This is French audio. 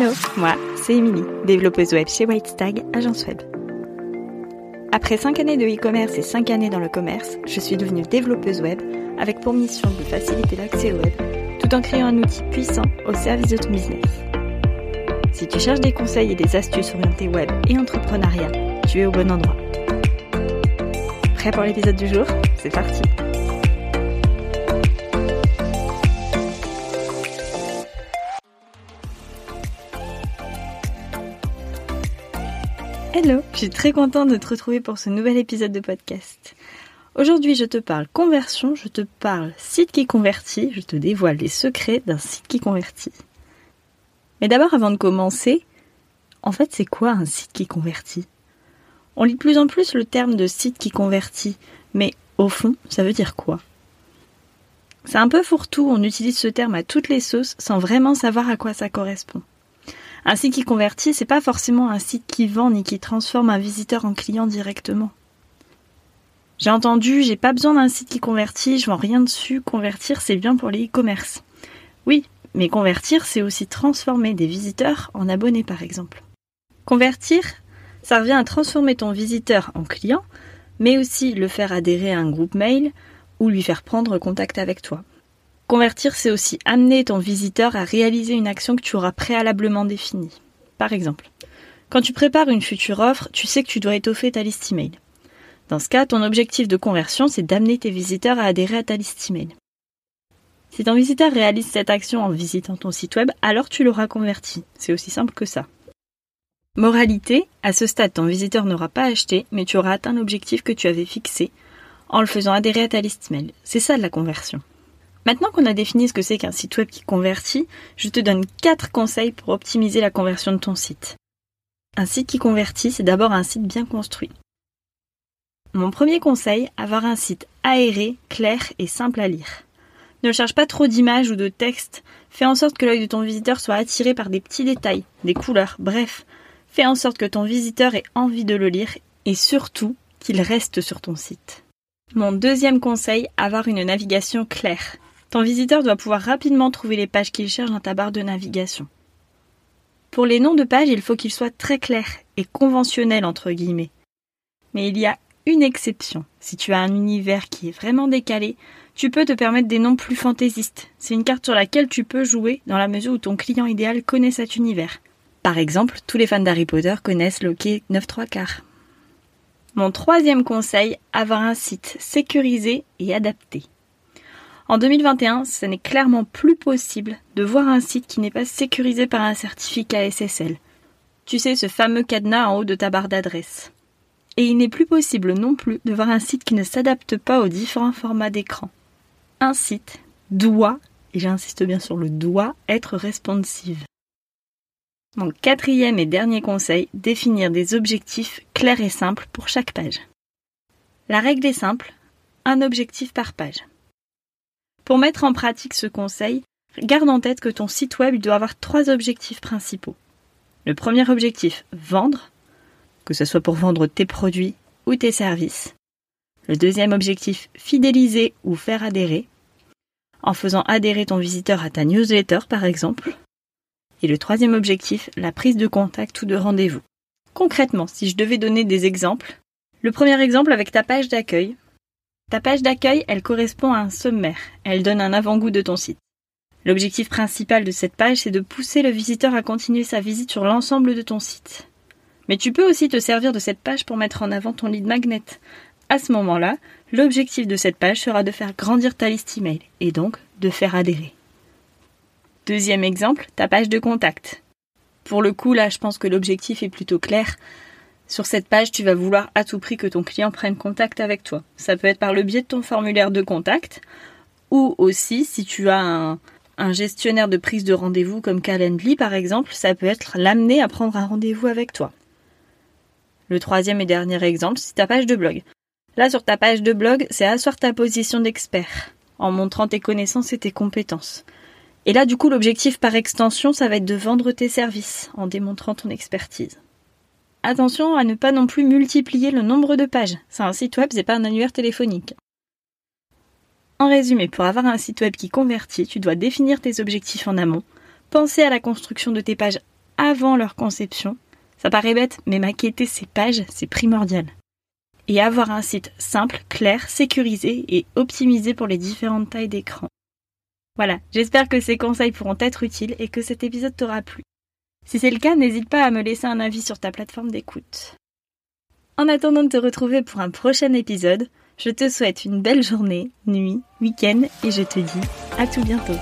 Hello, moi, c'est Émilie, développeuse web chez Whitestag, agence web. Après 5 années de e-commerce et 5 années dans le commerce, je suis devenue développeuse web avec pour mission de faciliter l'accès au web tout en créant un outil puissant au service de ton business. Si tu cherches des conseils et des astuces orientées web et entrepreneuriat, tu es au bon endroit. Prêt pour l'épisode du jour? C'est parti Hello, je suis très contente de te retrouver pour ce nouvel épisode de podcast. Aujourd'hui, je te parle conversion, je te parle site qui convertit, je te dévoile les secrets d'un site qui convertit. Mais d'abord, avant de commencer, en fait, c'est quoi un site qui convertit? On lit de plus en plus le terme de site qui convertit, mais au fond, ça veut dire quoi? C'est un peu fourre-tout, on utilise ce terme à toutes les sauces sans vraiment savoir à quoi ça correspond. Un site qui convertit, c'est pas forcément un site qui vend ni qui transforme un visiteur en client directement. J'ai entendu, j'ai pas besoin d'un site qui convertit, je vends rien dessus, convertir c'est bien pour les e-commerce. Oui, mais convertir c'est aussi transformer des visiteurs en abonnés par exemple. Convertir, ça revient à transformer ton visiteur en client, mais aussi le faire adhérer à un groupe mail ou lui faire prendre contact avec toi. Convertir, c'est aussi amener ton visiteur à réaliser une action que tu auras préalablement définie. Par exemple, quand tu prépares une future offre, tu sais que tu dois étoffer ta liste email. Dans ce cas, ton objectif de conversion, c'est d'amener tes visiteurs à adhérer à ta liste email. Si ton visiteur réalise cette action en visitant ton site web, alors tu l'auras converti. C'est aussi simple que ça. Moralité, à ce stade, ton visiteur n'aura pas acheté, mais tu auras atteint l'objectif que tu avais fixé en le faisant adhérer à ta liste email. C'est ça de la conversion. Maintenant qu'on a défini ce que c'est qu'un site web qui convertit, je te donne 4 conseils pour optimiser la conversion de ton site. Un site qui convertit, c'est d'abord un site bien construit. Mon premier conseil, avoir un site aéré, clair et simple à lire. Ne cherche pas trop d'images ou de textes. Fais en sorte que l'œil de ton visiteur soit attiré par des petits détails, des couleurs, bref. Fais en sorte que ton visiteur ait envie de le lire et surtout qu'il reste sur ton site. Mon deuxième conseil, avoir une navigation claire. Ton visiteur doit pouvoir rapidement trouver les pages qu'il cherche dans ta barre de navigation. Pour les noms de pages, il faut qu'ils soient très clairs et conventionnels entre guillemets. Mais il y a une exception. Si tu as un univers qui est vraiment décalé, tu peux te permettre des noms plus fantaisistes. C'est une carte sur laquelle tu peux jouer dans la mesure où ton client idéal connaît cet univers. Par exemple, tous les fans d'Harry Potter connaissent Loki 9 3 quarts. Mon troisième conseil, avoir un site sécurisé et adapté. En 2021, ce n'est clairement plus possible de voir un site qui n'est pas sécurisé par un certificat SSL. Tu sais, ce fameux cadenas en haut de ta barre d'adresse. Et il n'est plus possible non plus de voir un site qui ne s'adapte pas aux différents formats d'écran. Un site doit, et j'insiste bien sur le doit, être responsive. Mon quatrième et dernier conseil, définir des objectifs clairs et simples pour chaque page. La règle est simple, un objectif par page. Pour mettre en pratique ce conseil, garde en tête que ton site web doit avoir trois objectifs principaux. Le premier objectif, vendre, que ce soit pour vendre tes produits ou tes services. Le deuxième objectif, fidéliser ou faire adhérer, en faisant adhérer ton visiteur à ta newsletter par exemple. Et le troisième objectif, la prise de contact ou de rendez-vous. Concrètement, si je devais donner des exemples, le premier exemple avec ta page d'accueil, ta page d'accueil, elle correspond à un sommaire. Elle donne un avant-goût de ton site. L'objectif principal de cette page, c'est de pousser le visiteur à continuer sa visite sur l'ensemble de ton site. Mais tu peux aussi te servir de cette page pour mettre en avant ton lead magnet. À ce moment-là, l'objectif de cette page sera de faire grandir ta liste email et donc de faire adhérer. Deuxième exemple, ta page de contact. Pour le coup, là, je pense que l'objectif est plutôt clair. Sur cette page, tu vas vouloir à tout prix que ton client prenne contact avec toi. Ça peut être par le biais de ton formulaire de contact ou aussi si tu as un, gestionnaire de prise de rendez-vous comme Calendly par exemple, ça peut être l'amener à prendre un rendez-vous avec toi. Le troisième et dernier exemple, c'est ta page de blog. Là, sur ta page de blog, c'est asseoir ta position d'expert, en montrant tes connaissances et tes compétences. Et là, du coup, l'objectif par extension, ça va être de vendre tes services, en démontrant ton expertise. Attention à ne pas non plus multiplier le nombre de pages. C'est un site web, c'est pas un annuaire téléphonique. En résumé, pour avoir un site web qui convertit, tu dois définir tes objectifs en amont, penser à la construction de tes pages avant leur conception. Ça paraît bête, mais maqueter ces pages, c'est primordial. Et avoir un site simple, clair, sécurisé et optimisé pour les différentes tailles d'écran. Voilà, j'espère que ces conseils pourront être utiles et que cet épisode t'aura plu. Si c'est le cas, n'hésite pas à me laisser un avis sur ta plateforme d'écoute. En attendant de te retrouver pour un prochain épisode, je te souhaite une belle journée, nuit, week-end et je te dis à tout bientôt.